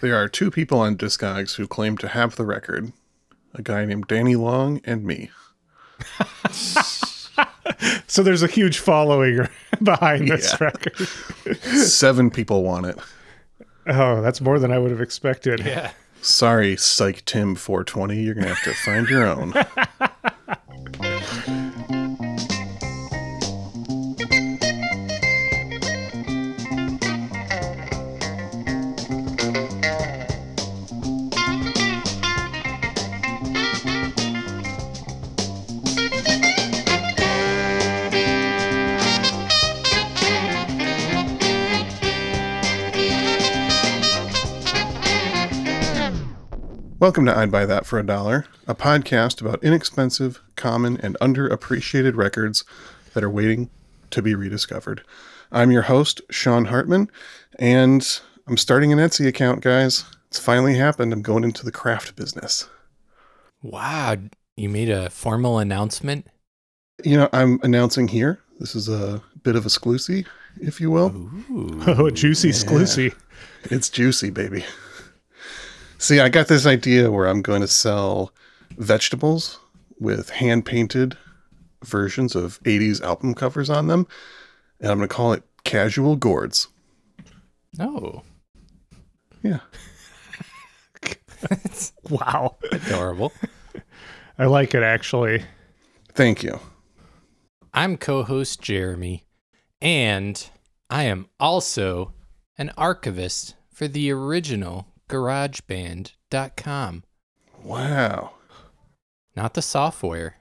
There are two people on Discogs who claim to have the record a guy named Danny Long and me. So there's a huge following behind this Yeah. record. Seven people want it. Oh, that's more than I would have expected. Yeah. Sorry, Psych Tim 420. You're going to have to find your own. Welcome to I'd Buy That for a Dollar, a podcast about inexpensive, common, and underappreciated records that are waiting to be rediscovered. I'm your host, Sean Hartman, and I'm starting an Etsy account, guys. It's finally happened. I'm going into the craft business. Wow. You made a formal announcement? You know, I'm announcing here. This is a bit of a exclusive, if you will. Ooh. Oh, juicy exclusive. It's juicy, baby. See, I got this idea where I'm going to sell vegetables with hand painted versions of 80s album covers on them. And I'm going to call it Casual Gourds. Oh. Yeah. Wow. Adorable. I like it actually. Thank you. I'm co host Jeremy, and I am also an archivist for the original GarageBand.com. Wow. Not the software,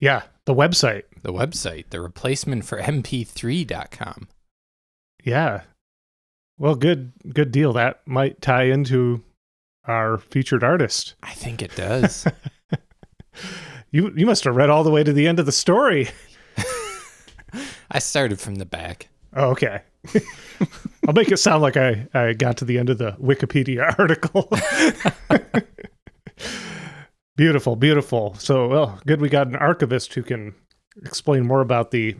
Yeah, the website. the website, the replacement for MP3.com. Yeah. Well, good good deal. That might tie into our featured artist. I think it does. You you must have read all the way to the end of the story. I started from the back. Oh, okay. I'll make it sound like I, I got to the end of the Wikipedia article. beautiful, beautiful. So, well, good we got an archivist who can explain more about the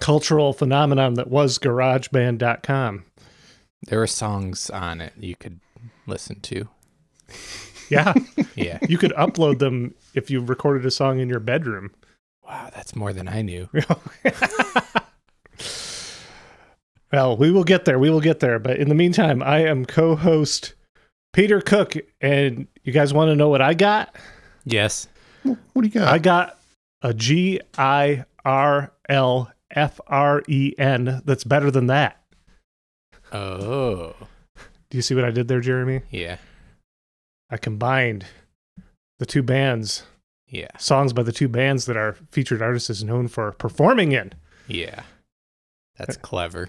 cultural phenomenon that was garageband.com. There were songs on it you could listen to. Yeah, Yeah. you could upload them if you recorded a song in your bedroom. wow, that's more than I knew. Well, we will get there. We will get there. But in the meantime, I am co host Peter Cook. And you guys want to know what I got? Yes. What do you got? I got a G I R L F R E N that's better than that. Oh. Do you see what I did there, Jeremy? Yeah. I combined the two bands, Yeah. songs by the two bands that our featured artist is known for performing in. Yeah. That's clever.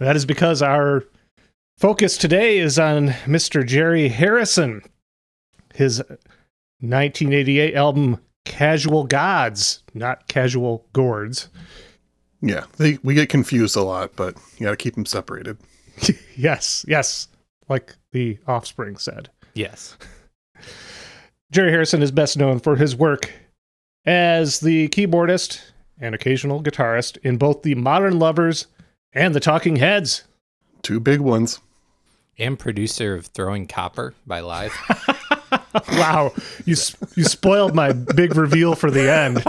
That is because our focus today is on Mr. Jerry Harrison. His 1988 album Casual Gods, not Casual Gourds. yeah, they, we get confused a lot, but you got to keep them separated. yes, yes, like the offspring said. Yes. Jerry Harrison is best known for his work as the keyboardist and occasional guitarist in both the Modern Lovers and the Talking Heads. Two big ones. And producer of Throwing Copper by Live. Wow, you you spoiled my big reveal for the end.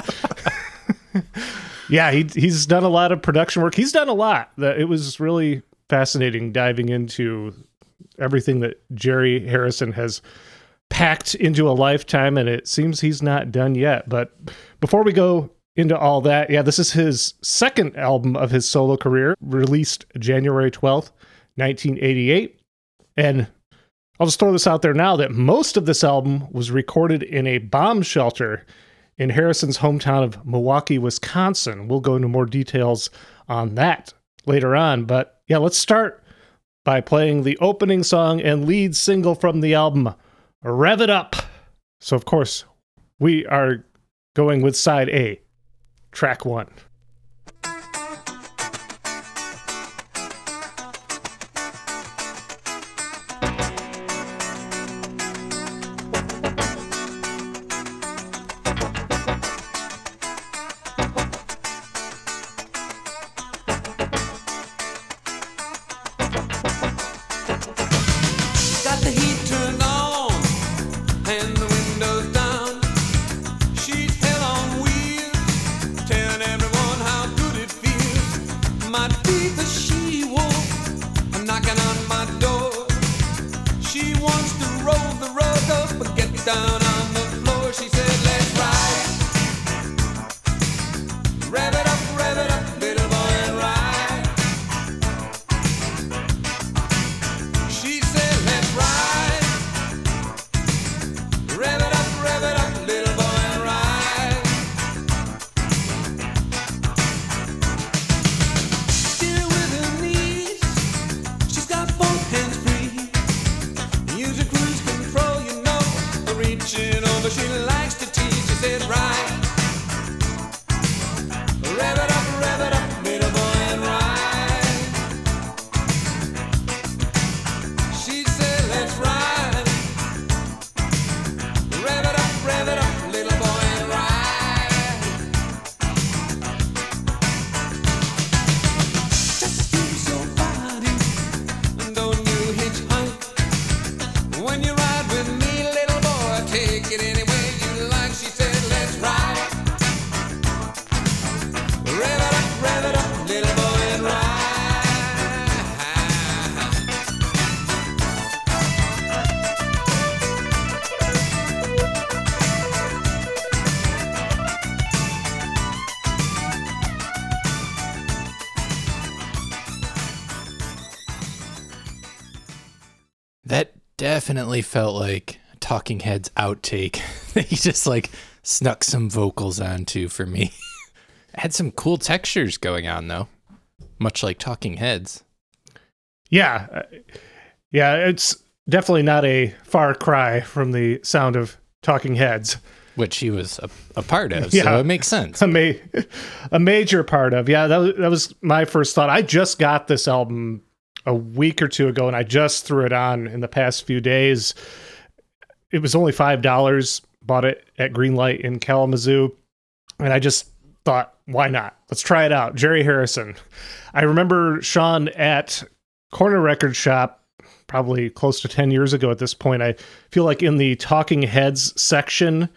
yeah, he he's done a lot of production work. He's done a lot. That it was really fascinating diving into everything that Jerry Harrison has packed into a lifetime, and it seems he's not done yet. But before we go into all that, yeah, this is his second album of his solo career, released January twelfth, nineteen eighty eight, and I'll just throw this out there now that most of this album was recorded in a bomb shelter in Harrison's hometown of Milwaukee, Wisconsin. We'll go into more details on that later on. But yeah, let's start by playing the opening song and lead single from the album, Rev It Up. So, of course, we are going with side A, track one. Definitely felt like Talking Heads outtake that he just like snuck some vocals onto for me. Had some cool textures going on though, much like Talking Heads. Yeah. uh, Yeah, it's definitely not a far cry from the sound of Talking Heads. which he was a, a part of. Yeah. So it makes sense. A, ma- a major part of. Yeah, that was, that was my first thought. I just got this album a week or two ago and I just threw it on in the past few days. It was only $5. Bought it at Greenlight in Kalamazoo. And I just thought, why not? Let's try it out. Jerry Harrison. I remember Sean at Corner Record Shop probably close to 10 years ago at this point. I feel like in the Talking Heads section,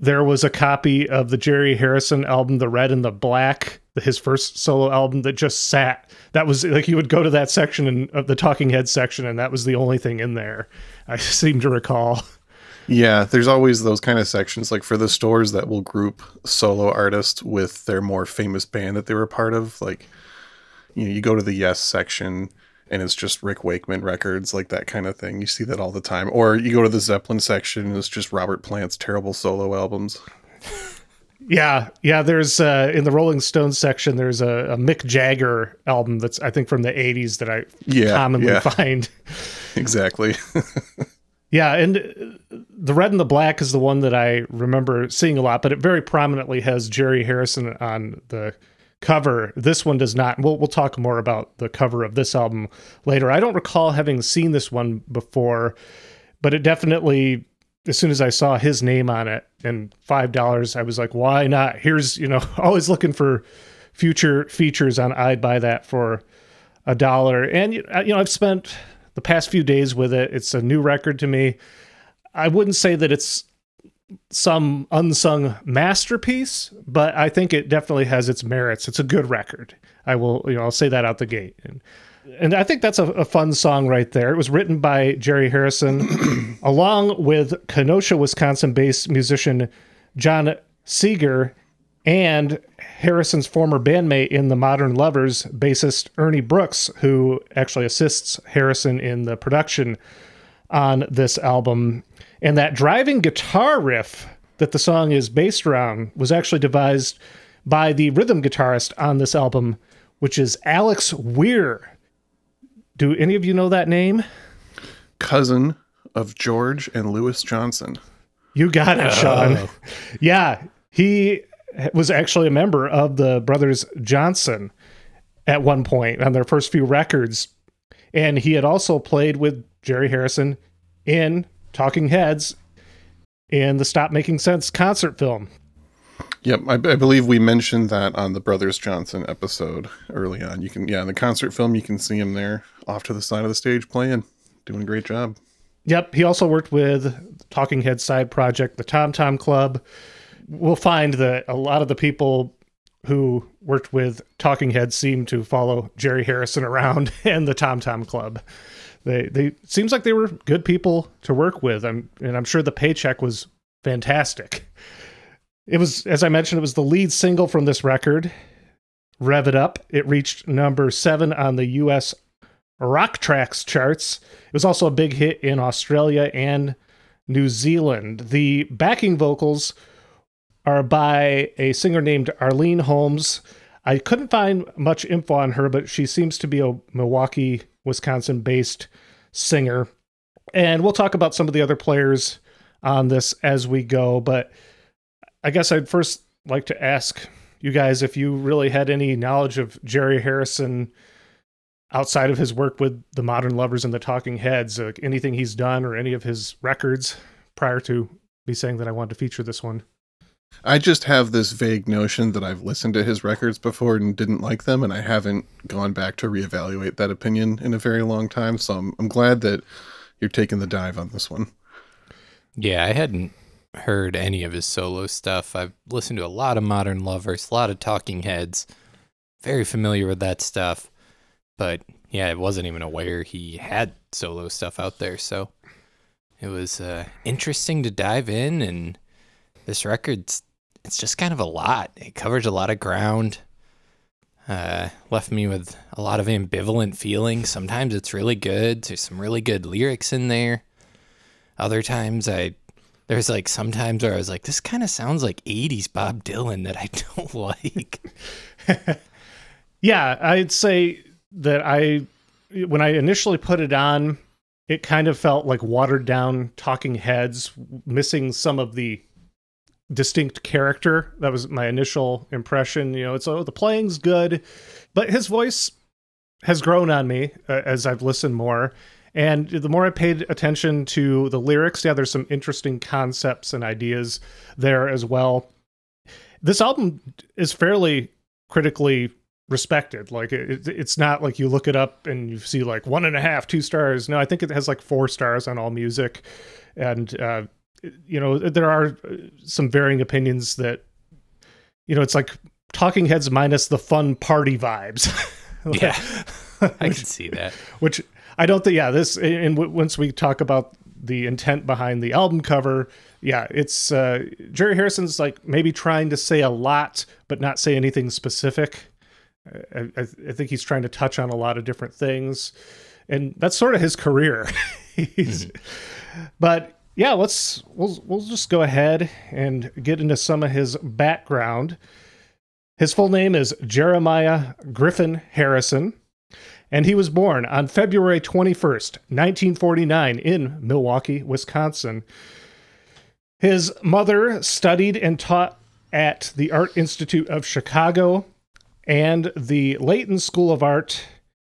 there was a copy of the Jerry Harrison album, The Red and the Black, his first solo album that just sat. That was like you would go to that section and of the Talking Heads section, and that was the only thing in there. I seem to recall. Yeah, there's always those kind of sections, like for the stores that will group solo artists with their more famous band that they were part of. Like, you know, you go to the Yes section and it's just Rick Wakeman records, like that kind of thing. You see that all the time. Or you go to the Zeppelin section and it's just Robert Plant's terrible solo albums. Yeah, yeah. There's uh, in the Rolling Stones section. There's a, a Mick Jagger album that's I think from the '80s that I Yeah, commonly yeah. find. Exactly. Yeah, and uh, the red and the black is the one that I remember seeing a lot, but it very prominently has Jerry Harrison on the cover. This one does not. We'll we'll talk more about the cover of this album later. I don't recall having seen this one before, but it definitely as soon as I saw his name on it and five dollars, I was like, why not? Here's you know always looking for future features on I'd buy that for a dollar. And you know I've spent the past few days with it. It's a new record to me. I wouldn't say that it's some unsung masterpiece, but I think it definitely has its merits. It's a good record. I will, you know, I'll say that out the gate. And, and I think that's a, a fun song right there. It was written by Jerry Harrison, along with Kenosha, Wisconsin-based musician John Seeger and Harrison's former bandmate in the Modern Lovers, bassist Ernie Brooks, who actually assists Harrison in the production on this album. And that driving guitar riff that the song is based around was actually devised by the rhythm guitarist on this album, which is Alex Weir. Do any of you know that name? Cousin of George and Lewis Johnson. You got it, Sean. Oh. Yeah, he was actually a member of the Brothers Johnson at one point on their first few records. And he had also played with Jerry Harrison in Talking Heads in the Stop Making Sense concert film. Yep, I, I believe we mentioned that on the Brothers Johnson episode early on. You can, yeah, in the concert film, you can see him there off to the side of the stage playing, doing a great job. Yep, he also worked with Talking Head side project, the Tom Tom Club. We'll find that a lot of the people who worked with Talking Heads seem to follow Jerry Harrison around and the Tom Tom Club. They they seems like they were good people to work with. And I'm sure the paycheck was fantastic. It was as I mentioned, it was the lead single from this record. Rev It Up. It reached number seven on the US Rock Tracks charts. It was also a big hit in Australia and New Zealand. The backing vocals are by a singer named Arlene Holmes. I couldn't find much info on her, but she seems to be a Milwaukee, Wisconsin based singer. And we'll talk about some of the other players on this as we go. But I guess I'd first like to ask you guys if you really had any knowledge of Jerry Harrison outside of his work with the Modern Lovers and the Talking Heads, like anything he's done or any of his records prior to me saying that I wanted to feature this one. I just have this vague notion that I've listened to his records before and didn't like them, and I haven't gone back to reevaluate that opinion in a very long time. So I'm, I'm glad that you're taking the dive on this one. Yeah, I hadn't heard any of his solo stuff. I've listened to a lot of Modern Lovers, a lot of Talking Heads. Very familiar with that stuff. But yeah, I wasn't even aware he had solo stuff out there. So it was uh, interesting to dive in. And this record's it's just kind of a lot. It covers a lot of ground. Uh, left me with a lot of ambivalent feelings. Sometimes it's really good. There's some really good lyrics in there. Other times I there's like sometimes where I was like, this kind of sounds like 80s Bob Dylan that I don't like. Yeah, I'd say that I, when I initially put it on, it kind of felt like watered down Talking Heads, missing some of the distinct character. That was my initial impression. You know, it's oh, the playing's good, but his voice has grown on me uh, as I've listened more. And the more I paid attention to the lyrics, yeah, there's some interesting concepts and ideas there as well. This album is fairly critically respected. Like it, it's not like you look it up and you see like one and a half, two stars. No, I think it has like four stars on All Music, and uh, you know there are some varying opinions that you know it's like Talking Heads minus the fun party vibes. yeah, I can see that. Which I don't think. Yeah, this and w- once we talk about the intent behind the album cover, yeah, it's uh, Jerry Harrison's like maybe trying to say a lot but not say anything specific. I, I, I think he's trying to touch on a lot of different things, and that's sort of his career. he's, But yeah, let's we'll we'll just go ahead and get into some of his background. His full name is Jeremiah Griffin Harrison, and he was born on February 21st, 1949, in Milwaukee, Wisconsin. His mother studied and taught at the Art Institute of Chicago and the Layton School of Art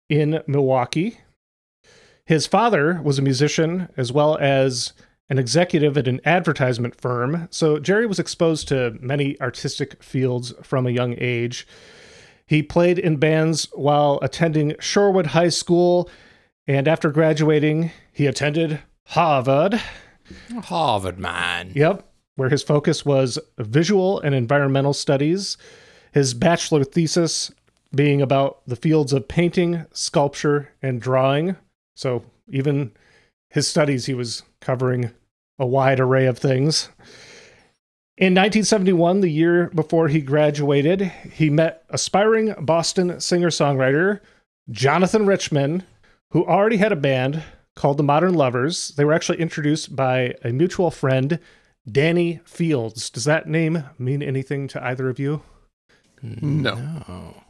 in Milwaukee. His father was a musician as well as an executive at an advertisement firm, so Jerry was exposed to many artistic fields from a young age. He played in bands while attending Shorewood High School, and after graduating, he attended Harvard. Harvard man. Yep, where his focus was visual and environmental studies. His bachelor thesis being about the fields of painting, sculpture, and drawing. So even his studies, he was covering a wide array of things. In 1971, the year before he graduated, he met aspiring Boston singer songwriter Jonathan Richman, who already had a band called the Modern Lovers. They were actually introduced by a mutual friend, Danny Fields. Does that name mean anything to either of you? No. No.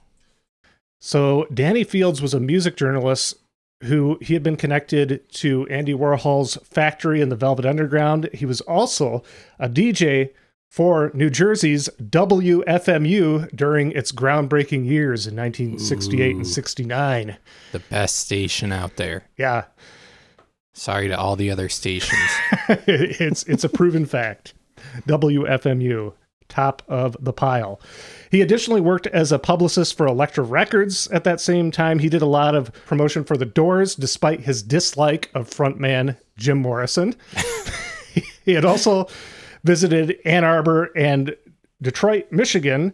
So, Danny Fields was a music journalist who he had been connected to Andy Warhol's factory in the Velvet Underground. He was also a DJ for New Jersey's WFMU during its groundbreaking years in 1968 and 69. The best station out there. Yeah, Sorry to all the other stations. it's it's a proven fact. WFMU. Top of the pile. He additionally worked as a publicist for Elektra Records at that same time. He did a lot of promotion for The Doors, despite his dislike of frontman Jim Morrison. he had also visited Ann Arbor and Detroit, Michigan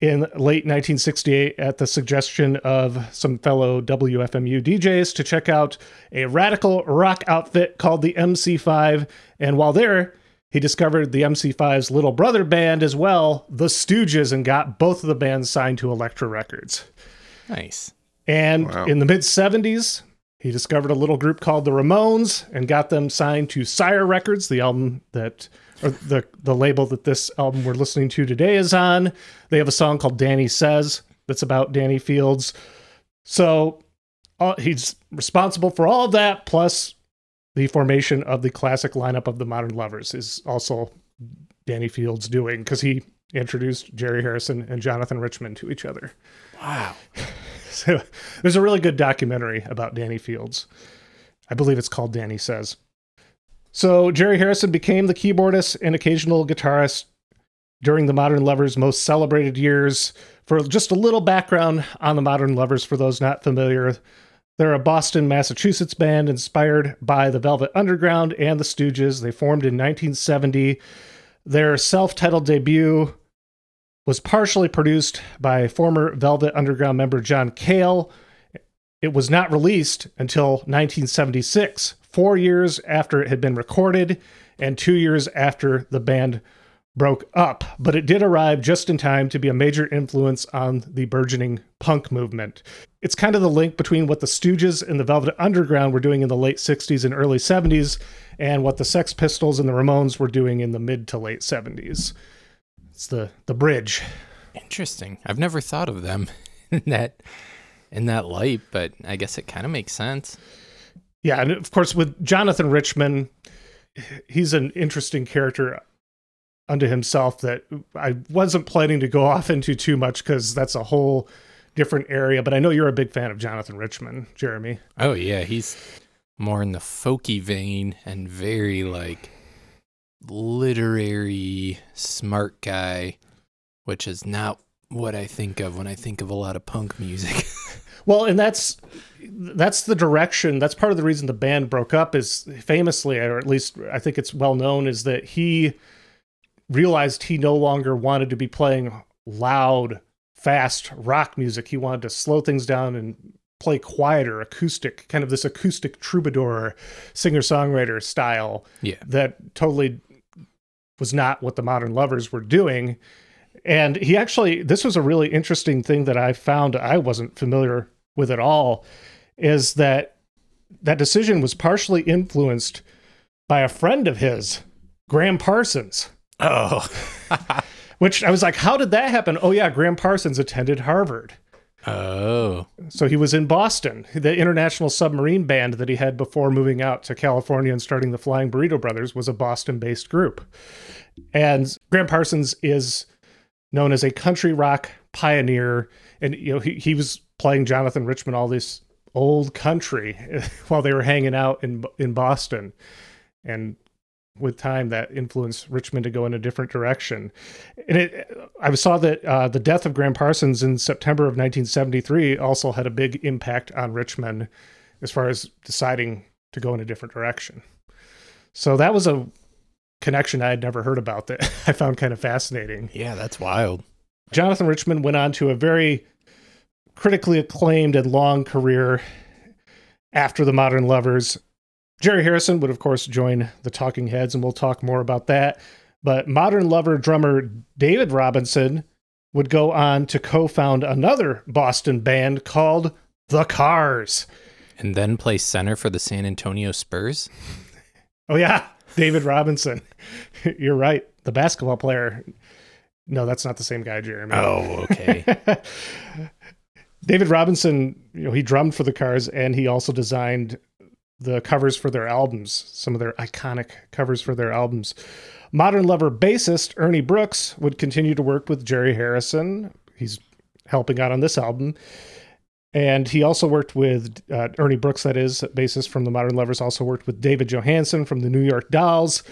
in late 1968 at the suggestion of some fellow WFMU DJs to check out a radical rock outfit called the MC5. And while there, he discovered the MC5's little brother band as well, the Stooges, and got both of the bands signed to Elektra Records. Nice. And Wow. in the mid 70s, he discovered a little group called the Ramones and got them signed to Sire Records, the album that, or the, the label that this album we're listening to today is on. They have a song called Danny Says that's about Danny Fields. So uh, he's responsible for all of that, plus the formation of the classic lineup of the Modern Lovers is also Danny Fields doing because he introduced Jerry Harrison and Jonathan Richman to each other. Wow. So there's a really good documentary about Danny Fields. I believe it's called Danny Says. So Jerry Harrison became the keyboardist and occasional guitarist during the Modern Lovers' most celebrated years. For just a little background on the Modern Lovers, for those not familiar, they're a Boston, Massachusetts band inspired by the Velvet Underground and the Stooges. They formed in 1970. Their self titled debut was partially produced by former Velvet Underground member John Cale. It was not released until 1976, four years after it had been recorded and two years after the band broke up. But it did arrive just in time to be a major influence on the burgeoning punk movement. It's kind of the link between what the Stooges and the Velvet Underground were doing in the late 60s and early 70s and what the Sex Pistols and the Ramones were doing in the mid to late 70s. It's the the bridge. Interesting. I've never thought of them in that in that light, but I guess it kind of makes sense. Yeah, and of course with Jonathan Richman, he's an interesting character unto himself that I wasn't planning to go off into too much because that's a whole different area. But I know you're a big fan of Jonathan Richman, Jeremy. Oh yeah, he's more in the folky vein and very like literary smart guy, which is not what I think of when I think of a lot of punk music. Well, and that's that's the direction. That's part of the reason the band broke up is famously, or at least I think it's well known, is that he realized he no longer wanted to be playing loud, fast rock music. He wanted to slow things down and play quieter, acoustic, kind of this acoustic troubadour singer songwriter style yeah. that totally was not what the modern lovers were doing. And he actually, this was a really interesting thing that I found I wasn't familiar with at all, is that that decision was partially influenced by a friend of his, Gram Parsons, Oh. which I was like, how did that happen? Oh, yeah, Gram Parsons attended Harvard. oh. So he was in Boston, the international submarine band that he had before moving out to California and starting the Flying Burrito Brothers was a Boston based group. And Gram Parsons is known as a country rock pioneer. And, you know, he, he was playing Jonathan Richman all this old country while they were hanging out in, in Boston. And with time, that influenced Richman to go in a different direction. And it, I saw that uh, the death of Gram Parsons in September of 1973 also had a big impact on Richman as far as deciding to go in a different direction. So that was a connection I had never heard about that I found kind of fascinating. Yeah, that's wild. Jonathan Richman went on to a very critically acclaimed and long career after the Modern Lovers. Jerry Harrison would, of course, join the Talking Heads, and we'll talk more about that. But Modern Lover drummer David Robinson would go on to co found another Boston band called The Cars. And then play center for the San Antonio Spurs. Oh, yeah, David Robinson. You're right. The basketball player. No, that's not the same guy, Jeremy. Oh, okay. David Robinson, you know, he drummed for the Cars and he also designed the covers for their albums, some of their iconic covers for their albums. Modern Lover bassist Ernie Brooks would continue to work with Jerry Harrison. He's helping out on this album. And he also worked with uh, Ernie Brooks, that is, bassist from the Modern Lovers, also worked with David Johansen from the New York Dolls,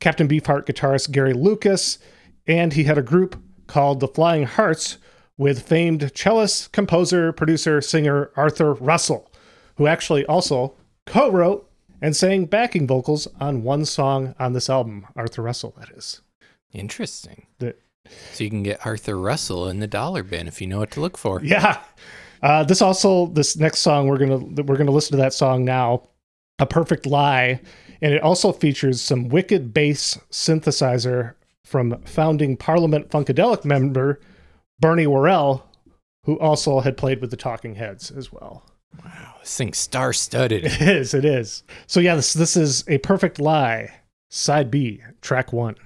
Captain Beefheart guitarist Gary Lucas, and he had a group called the Flying Hearts with famed cellist, composer, producer, singer Arthur Russell, who actually also co wrote and sang backing vocals on one song on this album. Arthur Russell, that is. Interesting. The- So you can get Arthur Russell in the dollar bin if you know what to look for. Yeah. Uh, this also this next song we're gonna we're gonna listen to that song now, "A Perfect Lie," and it also features some wicked bass synthesizer from founding Parliament Funkadelic member Bernie Worrell, who also had played with the Talking Heads as well. Wow, this thing's star studded. It is, it is. So yeah, this this is "A Perfect Lie," side B, track one.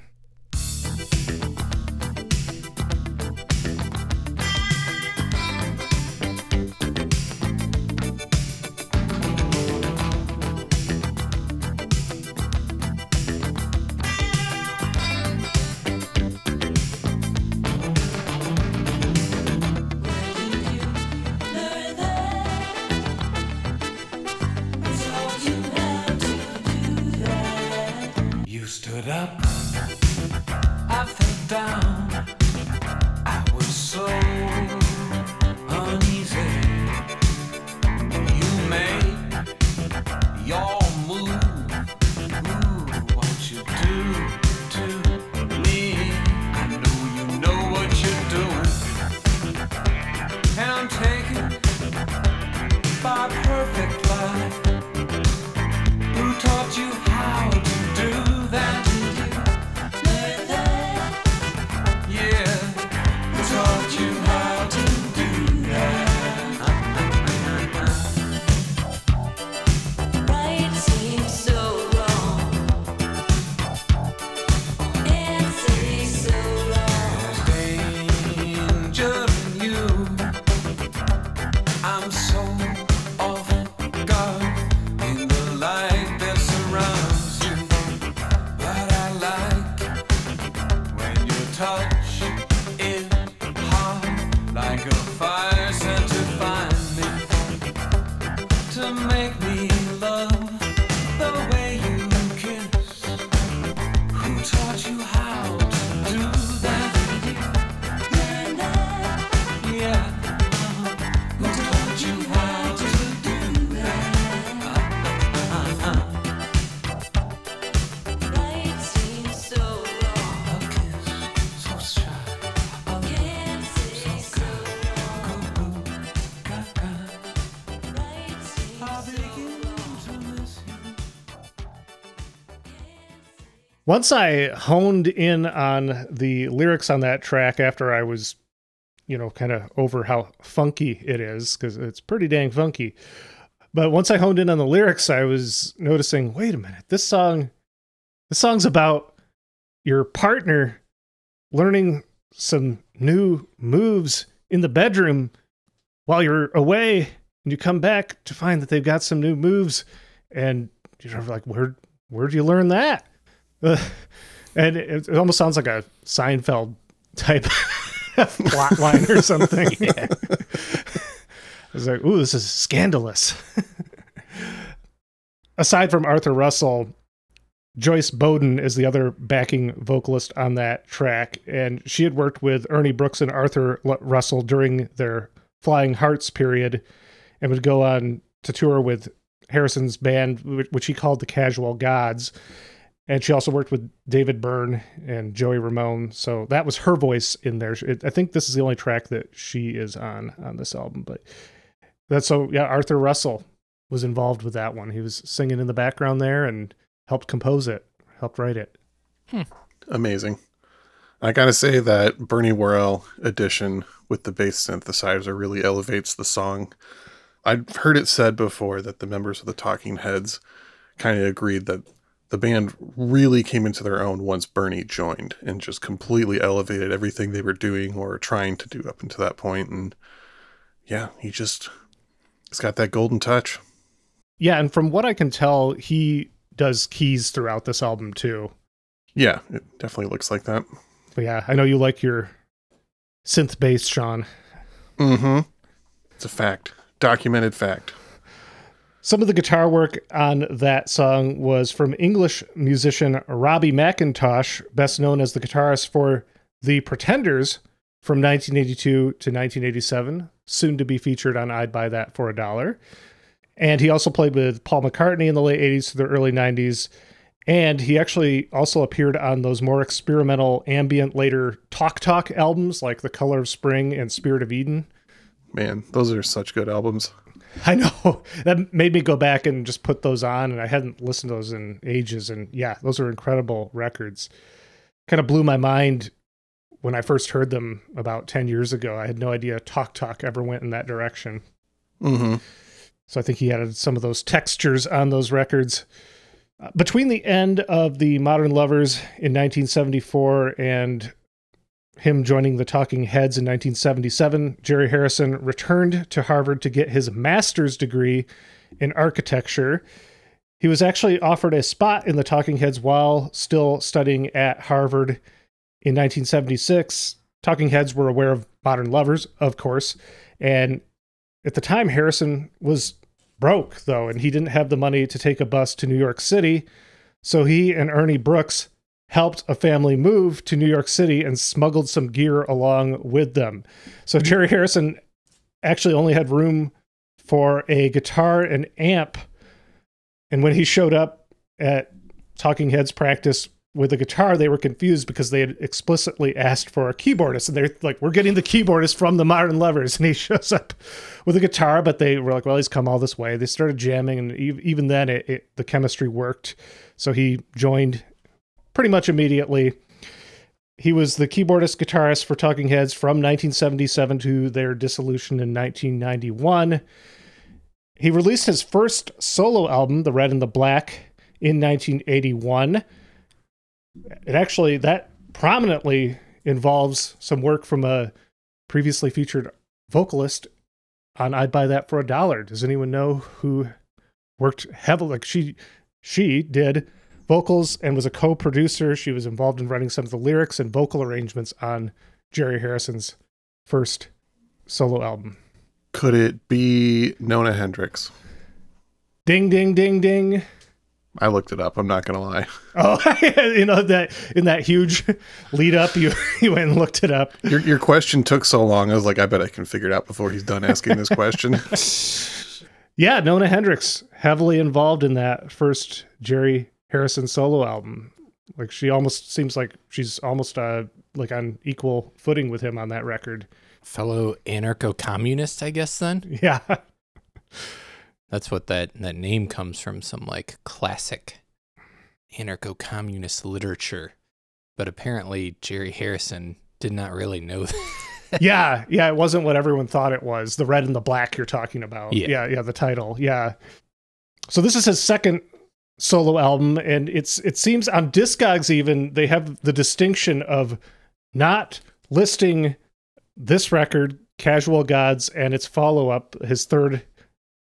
Once I honed in on the lyrics on that track after I was, you know, kind of over how funky it is, because it's pretty dang funky. But once I honed in on the lyrics, I was noticing, wait a minute, this song, this song's about your partner learning some new moves in the bedroom while you're away, and you come back to find that they've got some new moves, and you're like, where, where'd you learn that? And it, it almost sounds like a Seinfeld type plot line or something. I was like, ooh, this is scandalous. Aside from Arthur Russell, Joyce Bowden is the other backing vocalist on that track, and she had worked with Ernie Brooks and Arthur Russell during their Flying Hearts period, and would go on to tour with Harrison's band, which he called the Casual Gods. And she also worked with David Byrne and Joey Ramone. So that was her voice in there. It, I think this is the only track that she is on on this album. But that's so, yeah, Arthur Russell was involved with that one. He was singing in the background there and helped compose it, helped write it. Hmm. Amazing. I gotta say that Bernie Worrell edition with the bass synthesizer really elevates the song. I've heard it said before that the members of the Talking Heads kind of agreed that the band really came into their own once Bernie joined and just completely elevated everything they were doing or trying to do up until that point. And yeah, he just he's got that golden touch. Yeah. And from what I can tell, he does keys throughout this album too. Yeah, it definitely looks like that. But yeah, I know you like your synth bass, Sean. Mm-hmm. It's a fact. Documented fact. Some of the guitar work on that song was from English musician Robbie McIntosh, best known as the guitarist for The Pretenders from 1982 to 1987, soon to be featured on I'd Buy That for a Dollar. And he also played with Paul McCartney in the late 80s to the early 90s. And he actually also appeared on those more experimental ambient later Talk Talk albums like The Color of Spring and Spirit of Eden. Man, those are such good albums. I know that made me go back and just put those on, and I hadn't listened to those in ages. And yeah, those are incredible records. Kind of blew my mind when I first heard them about 10 years ago. I had no idea Talk Talk ever went in that direction. Mm-hmm. So I think he added some of those textures on those records. Uh, Between the end of the Modern Lovers in 1974 and him joining the Talking Heads in 1977, Jerry Harrison returned to Harvard to get his master's degree in architecture. He was actually offered a spot in the Talking Heads while still studying at Harvard in 1976. Talking Heads were aware of Modern Lovers, of course, and at the time Harrison was broke though, and he didn't have the money to take a bus to New York City. So he and Ernie Brooks helped a family move to New York City and smuggled some gear along with them. So mm-hmm. Jerry Harrison actually only had room for a guitar and amp. And when he showed up at Talking Heads practice with a guitar, they were confused because they had explicitly asked for a keyboardist. And they're like, we're getting the keyboardist from the Modern Lovers. And he shows up with a guitar, but they were like, well, he's come all this way. They started jamming. And even then, it, it, the chemistry worked. So he joined pretty much immediately. He was the keyboardist guitarist for Talking Heads from 1977 to their dissolution in 1991. He released his first solo album, The Red and the Black, in 1981. It actually, that prominently involves some work from a previously featured vocalist on I'd Buy That for a Dollar. Does anyone know who worked heavily? Like she, she did vocals and was a co-producer. She was involved in writing some of the lyrics and vocal arrangements on Jerry Harrison's first solo album. Could it be Nona Hendryx? Ding ding ding ding. I looked it up. I'm not gonna lie. Oh, you know that in that huge lead up, you you went and looked it up. Your your question took so long. I was like, I bet I can figure it out before he's done asking this question. Yeah, Nona Hendryx heavily involved in that first Jerry Harrison solo album. Like she almost seems like she's almost uh like on equal footing with him on that record. Fellow anarcho communist, I guess, then? Yeah. That's what that, that name comes from some like classic anarcho communist literature. But apparently, Jerry Harrison did not really know that. yeah, yeah, it wasn't what everyone thought it was. The red and the black you're talking about. Yeah. yeah, yeah, the title. Yeah. So this is his second solo album, and it's it seems on Discogs even they have the distinction of not listing this record, Casual Gods, and its follow up, his third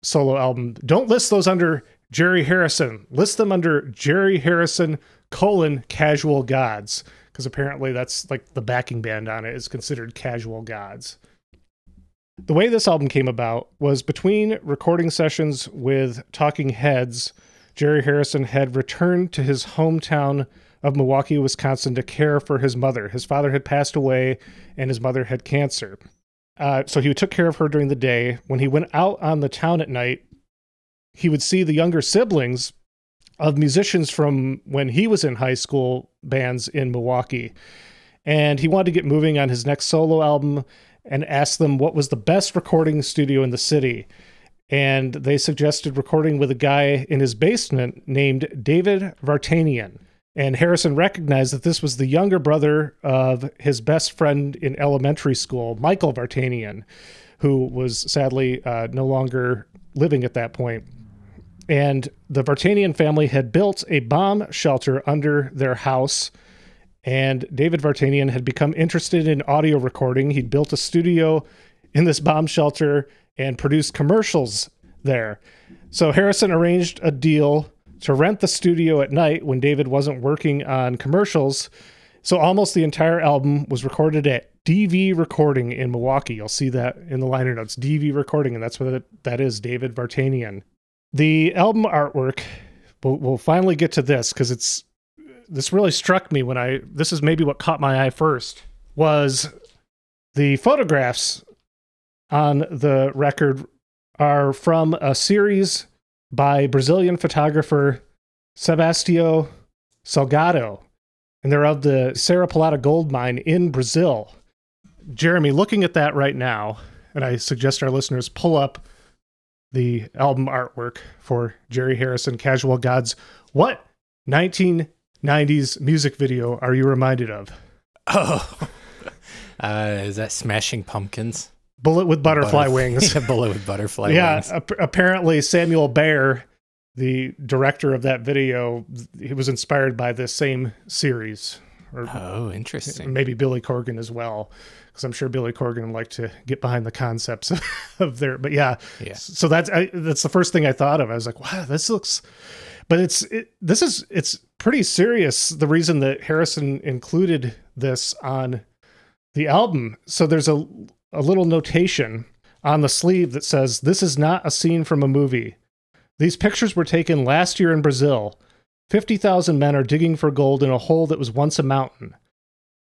solo album. Don't list those under Jerry Harrison. List them under Jerry Harrison colon Casual Gods because apparently that's like the backing band on it is considered Casual Gods. The way this album came about was between recording sessions with Talking Heads, Jerry Harrison had returned to his hometown of Milwaukee, Wisconsin to care for his mother. His father had passed away and his mother had cancer. Uh, so he took care of her during the day. When he went out on the town at night, he would see the younger siblings of musicians from when he was in high school bands in Milwaukee. And he wanted to get moving on his next solo album and asked them what was the best recording studio in the city. And they suggested recording with a guy in his basement named David Vartanian. And Harrison recognized that this was the younger brother of his best friend in elementary school, Michael Vartanian, who was sadly uh, no longer living at that point. And the Vartanian family had built a bomb shelter under their house. And David Vartanian had become interested in audio recording. He'd built a studio in this bomb shelter and produced commercials there. So Harrison arranged a deal to rent the studio at night when David wasn't working on commercials. So almost the entire album was recorded at DV Recording in Milwaukee. You'll see that in the liner notes, DV Recording, and that's what that is, David Vartanian. The album artwork, we'll, we'll finally get to this because it's this really struck me when I this is maybe what caught my eye first. was the photographs on the record are from a series by Brazilian photographer Sebastião Salgado, and they're of the Serra Pelada gold mine in Brazil. Jeremy, looking at that right now, and I suggest our listeners pull up the album artwork for Jerry Harrison Casual Gods. What 1990s music video are you reminded of? Oh, uh, is that Smashing Pumpkins? Bullet with butterfly Butterf- wings. yeah, bullet with butterfly yeah, wings. ap- apparently Samuel Bayer, the director of that video, he was inspired by this same series, or Oh, interesting. maybe Billy Corgan as well, because I'm sure Billy Corgan liked to get behind the concepts of, of their. But yeah, Yeah. So that's I, that's the first thing I thought of. I was like, wow, this looks. But it's it, this is it's pretty serious. The reason that Harrison included this on the album. So there's a a little notation on the sleeve that says this is not a scene from a movie. These pictures were taken last year in Brazil. 50,000 men are digging for gold in a hole that was once a mountain.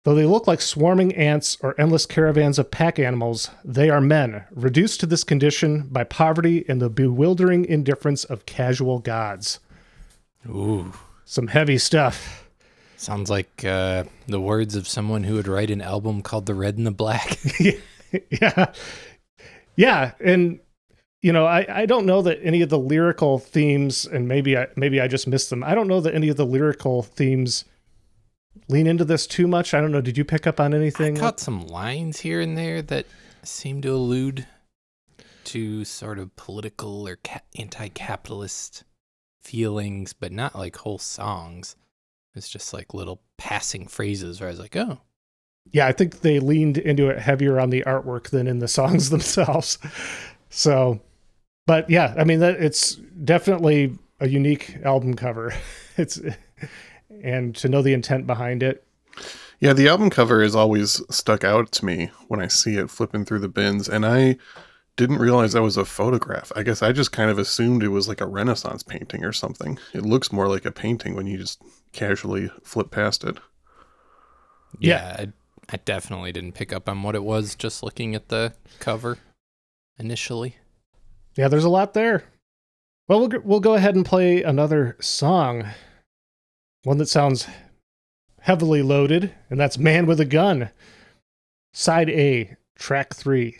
Though they look like swarming ants or endless caravans of pack animals, they are men, reduced to this condition by poverty and the bewildering indifference of casual gods. Ooh, Some heavy stuff. sounds like uh, the words of someone who would write an album called "The Red and the Black." yeah. Yeah. And, you know, I, I don't know that any of the lyrical themes, and maybe I, maybe I just missed them. I don't know that any of the lyrical themes lean into this too much. I don't know. Did you pick up on anything? I caught some lines here and there that seem to allude to sort of political or ca- anti-capitalist feelings, but not like whole songs. It's just like little passing phrases where I was like, "Oh, yeah, I think they leaned into it heavier on the artwork than in the songs themselves. So, but yeah, I mean that it's definitely a unique album cover. It's and to know the intent behind it. Yeah, the album cover has always stuck out to me when I see it flipping through the bins, and I didn't realize that was a photograph. I guess I just kind of assumed it was like a Renaissance painting or something. It looks more like a painting when you just casually flip past it. yeah." I, I definitely didn't pick up on what it was just looking at the cover initially. Yeah, there's a lot there. Well, we'll we'll go ahead and play another song. One that sounds heavily loaded, and that's "Man with a Gun." Side A, track 3.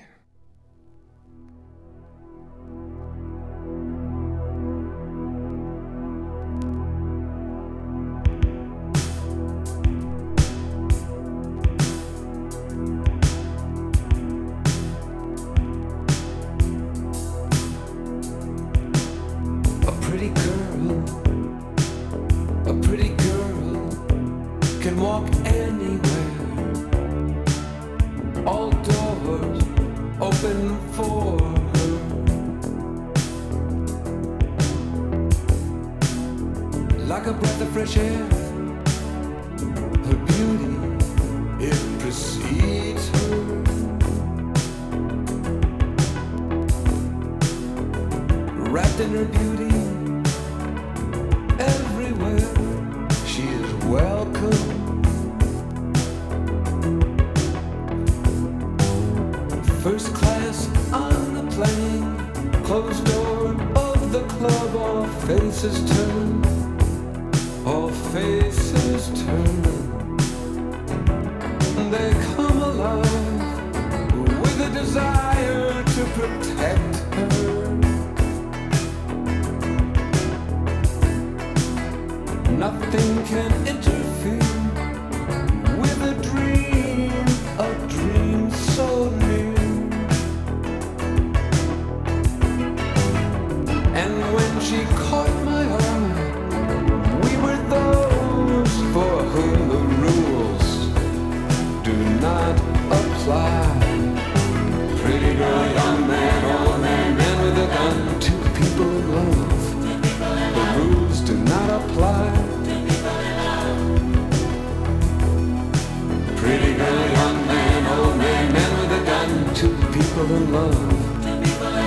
love.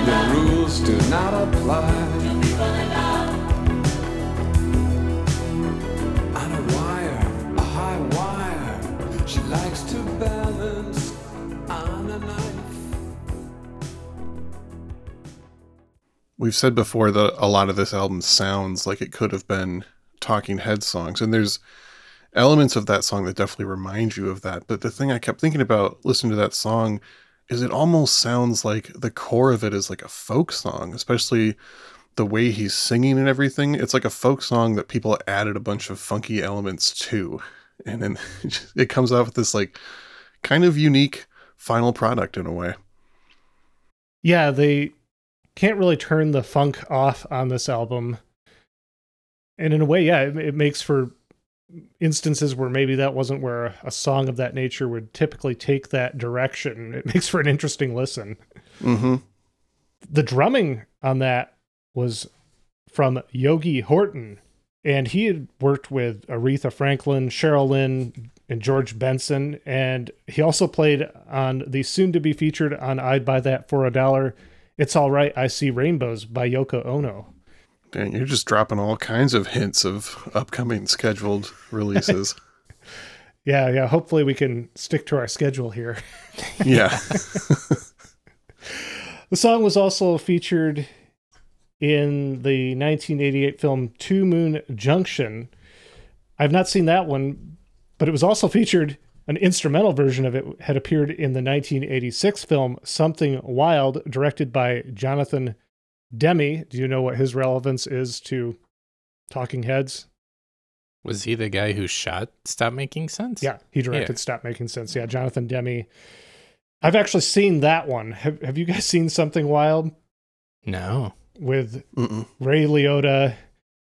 The rules do not apply. On a wire, a high wire, she likes to balance on a knife. We've said before that a lot of this album sounds like it could have been Talking Head songs, and there's elements of that song that definitely remind you of that. But the thing I kept thinking about listening to that song is it almost sounds like the core of it is like a folk song, especially the way he's singing and everything. It's like a folk song that people added a bunch of funky elements to, and then it comes out with this like kind of unique final product in a way. Yeah, they can't really turn the funk off on this album. And in a way, yeah, it, it makes for instances where maybe that wasn't where a song of that nature would typically take that direction. It makes for an interesting listen. Mm-hmm. The drumming on that was from Yogi Horton, and he had worked with Aretha Franklin, Cheryl Lynn, and George Benson, and he also played on the soon to be featured on I'd Buy That for a Dollar. It's All Right, I See Rainbows by Yoko Ono. Dang, you're just dropping all kinds of hints of upcoming scheduled releases. Yeah, yeah, hopefully we can stick to our schedule here. yeah. The song was also featured in the 1988 film Two Moon Junction. I've not seen that one, but it was also featured. An instrumental version of it had appeared in the 1986 film Something Wild, directed by Jonathan Demme. Do you know what his relevance is to Talking Heads? Was he the guy who shot Stop Making Sense? Yeah, he directed Yeah. Stop Making Sense. Yeah, Jonathan Demme. I've actually seen that one. Have Have you guys seen Something Wild No. with Mm-mm. Ray Liotta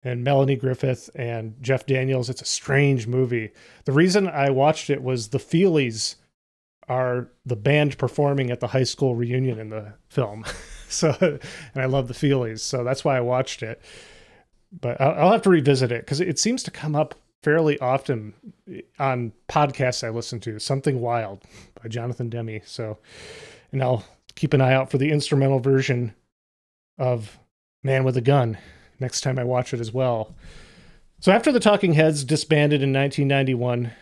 and Melanie Griffith and Jeff Daniels. It's a strange movie. The reason I watched it was the Feelies are the band performing at the high school reunion in the film. so, and I love the Feelies, so that's why I watched it. But I'll, I'll have to revisit it because it seems to come up fairly often eh, on podcasts I listen to. Something Wild by Jonathan Demme. So, and I'll keep an eye out for the instrumental version of Man with a Gun next time I watch it as well. So after the Talking Heads disbanded in 1991,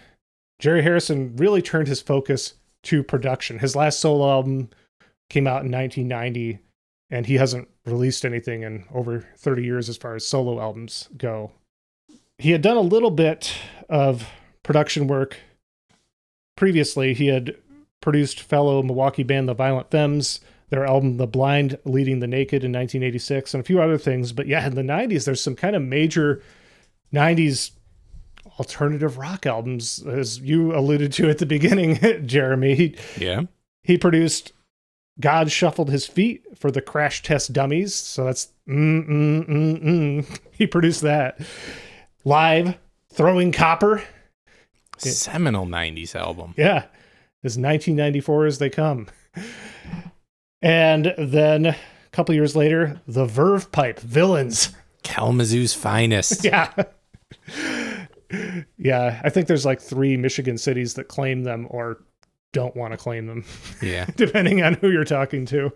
Jerry Harrison really turned his focus to production. His last solo album came out in 1990, and he hasn't released anything in over 30 years as far as solo albums go. He had done a little bit of production work previously. He had produced fellow Milwaukee band The Violent Femmes, their album The Blind Leading the Naked in 1986, and a few other things. But yeah, in the 90s, there's some kind of major 90s alternative rock albums, as you alluded to at the beginning, Jeremy. He, Yeah. he produced God Shuffled His Feet for the Crash Test Dummies. So that's mm, mm, mm, mm. He produced that. Live, Throwing Copper. Seminal 90s album. Yeah, as 1994 as they come. And then a couple years later, the Verve Pipe Villains. Kalamazoo's finest. Yeah. yeah, I think there's like three Michigan cities that claim them or don't want to claim them, yeah. depending on who you're talking to.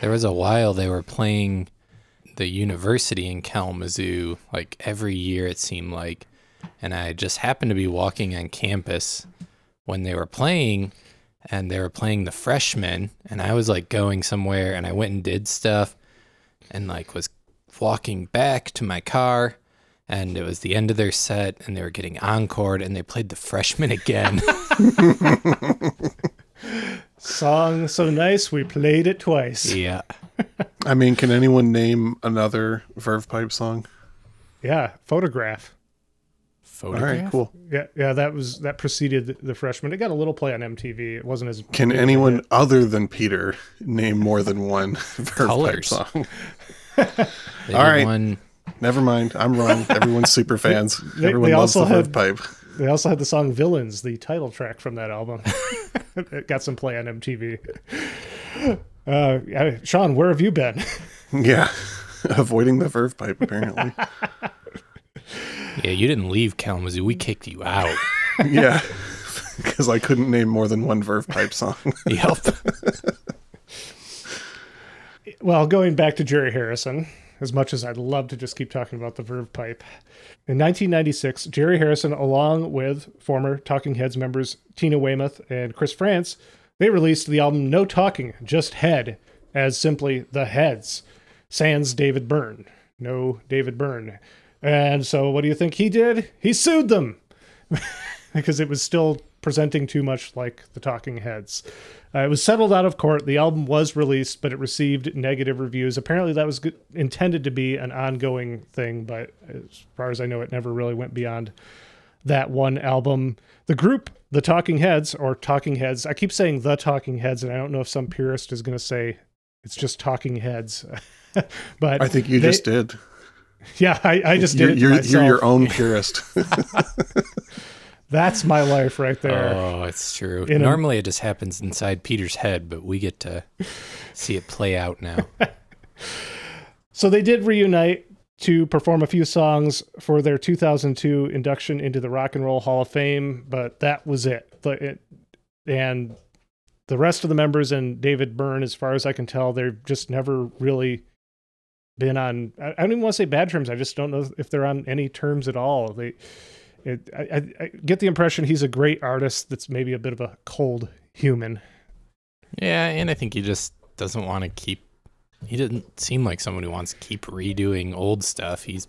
There was a while they were playing the university in Kalamazoo like every year it seemed like. And I just happened to be walking on campus when they were playing and they were playing the freshmen and I was like going somewhere and I went and did stuff and like was walking back to my car and it was the end of their set and they were getting encored and they played the freshman again. Song so nice, we played it twice. yeah. I mean, can anyone name another Verve Pipe song? Yeah, photograph. All Photograph? right, cool. Yeah, yeah, that was that preceded the, the freshman. It got a little play on MTV. It wasn't as Can big of a anyone hit. other than Peter name more than one Verve Pipe song? They All did right. One Never mind. I'm wrong. Everyone's super fans. They- Everyone they loves also the Verve had- Pipe. They also had the song "Villains," the title track from that album. it got some play on MTV. Uh, Sean, where have you been? Yeah. Avoiding the Verve Pipe, apparently. Yeah, you didn't leave Kalamazoo. We kicked you out. yeah. Because I couldn't name more than one Verve Pipe song. yep. Well, going back to Jerry Harrison, as much as I'd love to just keep talking about the Verve Pipe. In 1996, Jerry Harrison, along with former Talking Heads members Tina Weymouth and Chris Frantz, they released the album No Talking, Just Head, as simply The Heads. sans David Byrne. No David Byrne. And so what do you think he did? He sued them because it was still presenting too much like the Talking Heads. Uh, it was settled out of court. The album was released, but it received negative reviews. Apparently, that was good, intended to be an ongoing thing, but as far as I know, it never really went beyond that one album. The group, the Talking Heads, or Talking Heads, I keep saying the Talking Heads, and I don't know if some purist is going to say it's just Talking Heads. but I think you they- just did. yeah, I, I just You're, did you're, you're your own purist. That's my life right there. Oh, it's true. In a- Normally it just happens inside Peter's head, but we get to see it play out now. So they did reunite to perform a few songs for their 2002 induction into the Rock and Roll Hall of Fame, but that was it. The, it and the rest of the members and David Byrne, as far as I can tell, they've just never really been on. I, I don't even want to say bad terms. I just don't know if they're on any terms at all. They, it, I, I, get the impression he's a great artist. That's maybe a bit of a cold human. Yeah, and I think he just doesn't want to keep. He doesn't seem like someone who wants to keep redoing old stuff. He's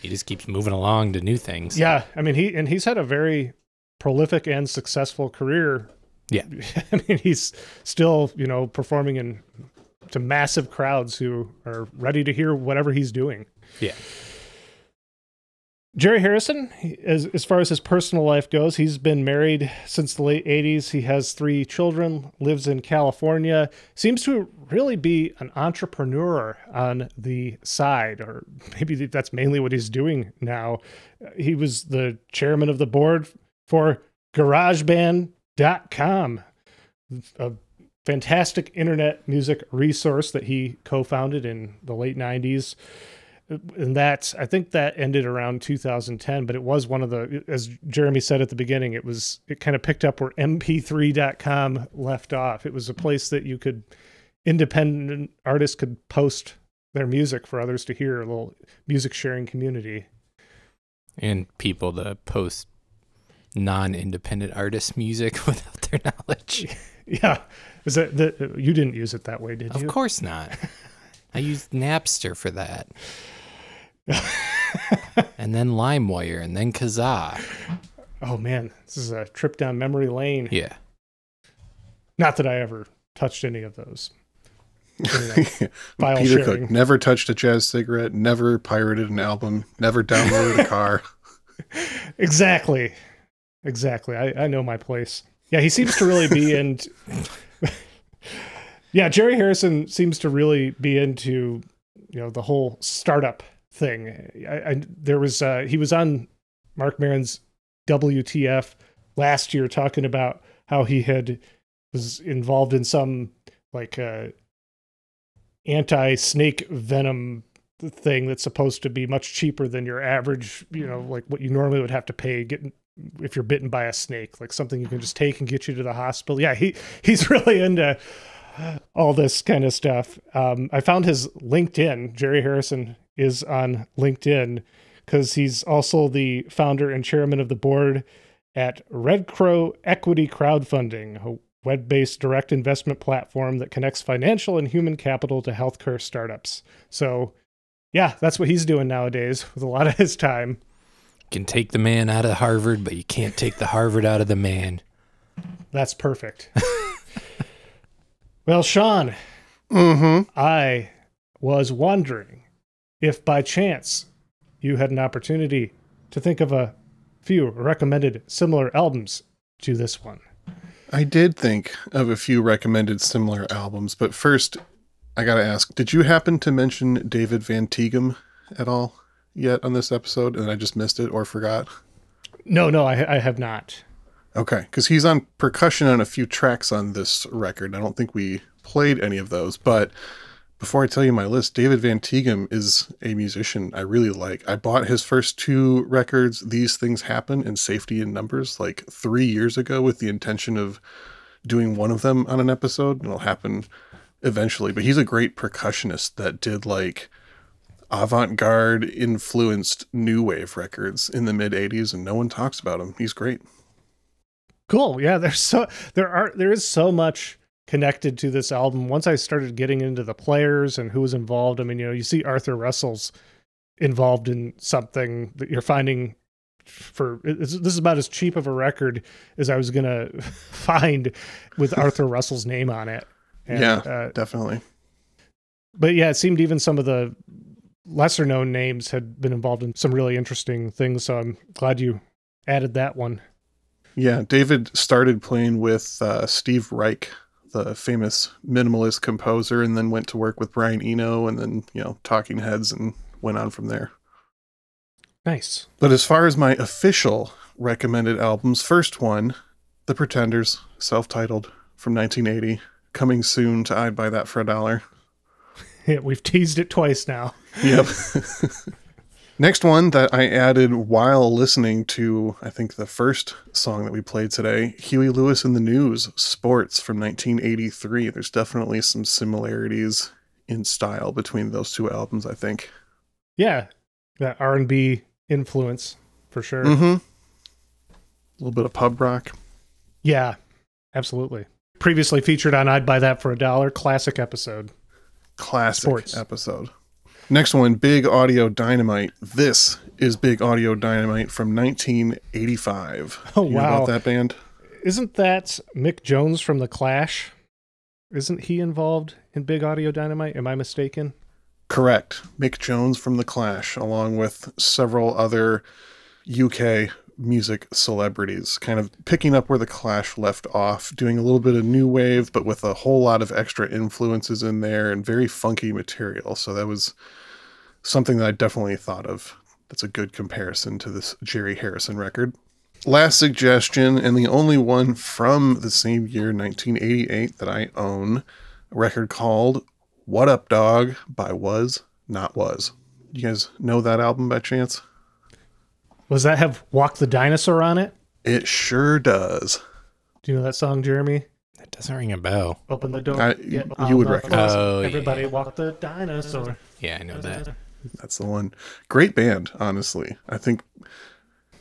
he just keeps moving along to new things. Yeah, I mean he and he's had a very prolific and successful career. Yeah. I mean he's still you know performing in to massive crowds who are ready to hear whatever he's doing. Yeah. Jerry Harrison, as as far as his personal life goes, he's been married since the late '80s. He has three children, lives in California. Seems to really be an entrepreneur on the side, or maybe that's mainly what he's doing now. He was the chairman of the board for GarageBand.com, a fantastic internet music resource that he co-founded in the late '90s and that I think that ended around 2010, but it was one of the as Jeremy said at the beginning, it was it kind of picked up where mp3.com left off. It was a place that you could independent artists could post their music for others to hear, a little music sharing community. And people to post non-independent artist music without their knowledge. Yeah. Is that the, you didn't use it that way, did you? Of course not. I used Napster for that. and then LimeWire and then Kazaa. Oh man, this is a trip down memory lane. Yeah. Not that I ever touched any of those. Internet file Peter sharing. Cook never touched a jazz cigarette, never pirated an album, never downloaded a car. Exactly. Exactly. I, I know my place. Yeah, he seems to really be in. yeah, Jerry Harrison seems to really be into, you know, the whole startup thing. I, I there was uh, he was on Marc Maron's WTF last year talking about how he had was involved in some like uh, anti snake venom thing that's supposed to be much cheaper than your average, you know, like what you normally would have to pay getting if you're bitten by a snake, like something you can just take and get you to the hospital. Yeah, he he's really into all this kind of stuff. Um, I found his LinkedIn. Jerry Harrison is on LinkedIn because he's also the founder and chairman of the board at Red Crow Equity Crowdfunding, a web-based direct investment platform that connects financial and human capital to healthcare startups. So, yeah, that's what he's doing nowadays with a lot of his time. You can take the man out of Harvard, but you can't take the Harvard out of the man. That's perfect. well, Sean, Mm-hmm. I was wondering if by chance you had an opportunity to think of a few recommended similar albums to this one. I did think of a few recommended similar albums, but first, I gotta ask: Did you happen to mention David Van Tieghem at all yet on this episode, and I just missed it or forgot? No, no, I, I have not. Okay, because he's on percussion on a few tracks on this record. I don't think we played any of those, but before I tell you my list, David Van Tieghem is a musician I really like. I bought his first two records, These Things Happen and Safety in Numbers, like three years ago with the intention of doing one of them on an episode. It'll happen eventually, but he's a great percussionist that did like avant garde influenced new wave records in the mid 80s, and no one talks about him. He's great. Cool. Yeah, there's so there are there is so much connected to this album once I started getting into the players and who was involved. I mean, you know, you see Arthur Russell's involved in something that you're finding for this is about as cheap of a record as I was gonna find with Arthur Russell's name on it. And, yeah, uh, definitely. but yeah, it seemed even some of the lesser known names had been involved in some really interesting things. So I'm glad you added that one. Yeah, David started playing with uh, Steve Reich, the famous minimalist composer, and then went to work with Brian Eno and then, you know, Talking Heads and went on from there. Nice. But as far as my official recommended albums, first one, The Pretenders, self titled from 1980, coming soon to I'd Buy That for a Dollar. Yeah, we've teased it twice now. Yep. Next one that I added while listening to, I think, the first song that we played today, Huey Lewis and the News, Sports from 1983. There's definitely some similarities in style between those two albums, I think. Yeah, that R and B influence for sure. Mm-hmm. A little bit of pub rock. Yeah, absolutely. Previously featured on I'd Buy That for a Dollar, classic episode. Classic Sports. episode. Next one, Big Audio Dynamite. This is Big Audio Dynamite from 1985. Oh, You wow. about that band? Isn't that Mick Jones from The Clash? Isn't he involved in Big Audio Dynamite? Am I mistaken? Correct. Mick Jones from The Clash, along with several other UK music celebrities, kind of picking up where The Clash left off, doing a little bit of new wave, but with a whole lot of extra influences in there and very funky material. So that was something that I definitely thought of. That's a good comparison to this Jerry Harrison record. Last suggestion, and the only one from the same year, 1988, that I own, a record called What Up Dog by Was Not Was. You guys know that album by chance? Was that have Walk the Dinosaur on it? It sure does. Do you know that song, Jeremy? That doesn't ring a bell. Open the door. I- get you would recognize floor. it. Oh, yeah. Everybody walk the dinosaur. Yeah, I know that. That's the one. Great band, honestly. I think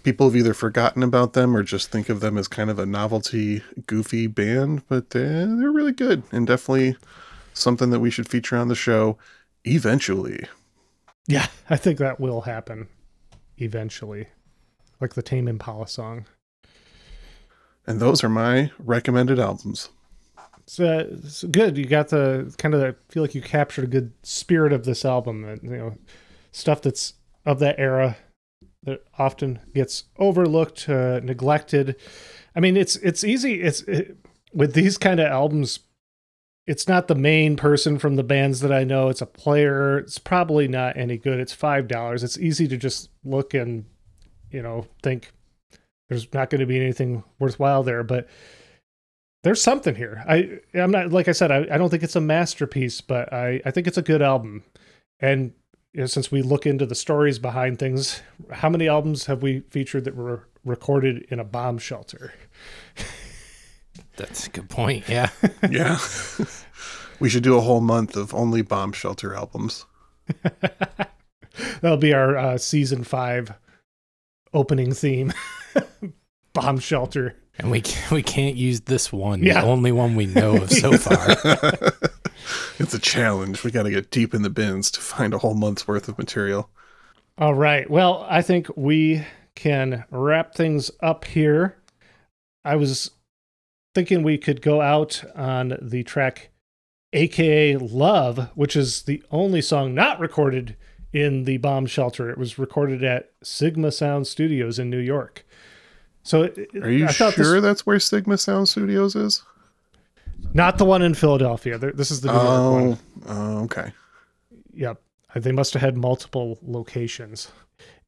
people have either forgotten about them or just think of them as kind of a novelty, goofy band, but they're, they're really good and definitely something that we should feature on the show eventually. Yeah, I think that will happen eventually. Like the Tame Impala song. And those are my recommended albums. It's, uh, it's good. You got the kind of, I feel like you captured a good spirit of this album. And, you know, stuff that's of that era that often gets overlooked, uh, neglected. I mean, it's it's easy. It's it, with these kind of albums. It's not the main person from the bands that I know. It's a player. It's probably not any good. It's five dollars. It's easy to just look and, you know, think there's not going to be anything worthwhile there. But there's something here. I I'm not like I said. I, I don't think it's a masterpiece, but I I think it's a good album. And you know, since we look into the stories behind things, how many albums have we featured that were recorded in a bomb shelter? That's a good point. Yeah. Yeah. we should do a whole month of only bomb shelter albums. That'll be our uh, season five opening theme. bomb shelter. And we can't, we can't use this one, Yeah. the only one we know of so far. It's a challenge. We got to get deep in the bins to find a whole month's worth of material. All right. Well, I think we can wrap things up here. I was thinking we could go out on the track AKA Love, which is the only song not recorded in the bomb shelter. It was recorded at Sigma Sound Studios in New York. So, it- Are you thought this- sure that's where Sigma Sound Studios is? not the one in Philadelphia. This is the New York one. Oh, oh, okay. Yep. Uh, they must have had multiple locations.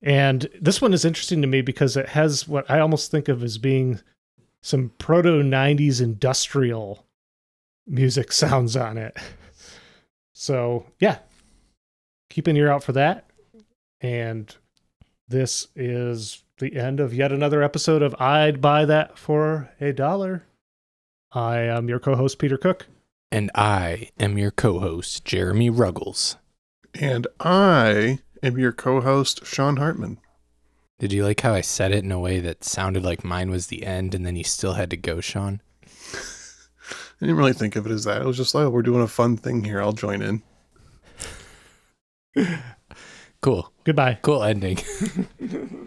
And this one is interesting to me because it has what I almost think of as being some proto 90s industrial music sounds on it. So, yeah. Keep an ear out for that. And this is the end of yet another episode of I'd Buy That for a Dollar. I am your co host, Peter Cook. and I am your co host, Jeremy Ruggles. And I am your co-host, Sean Hartman. Did you like how I said it in a way that sounded like mine was the end and then you still had to go, Sean? I didn't really think of it as that. It was just like, oh, we're doing a fun thing here. I'll join in. Cool. Goodbye. Cool ending.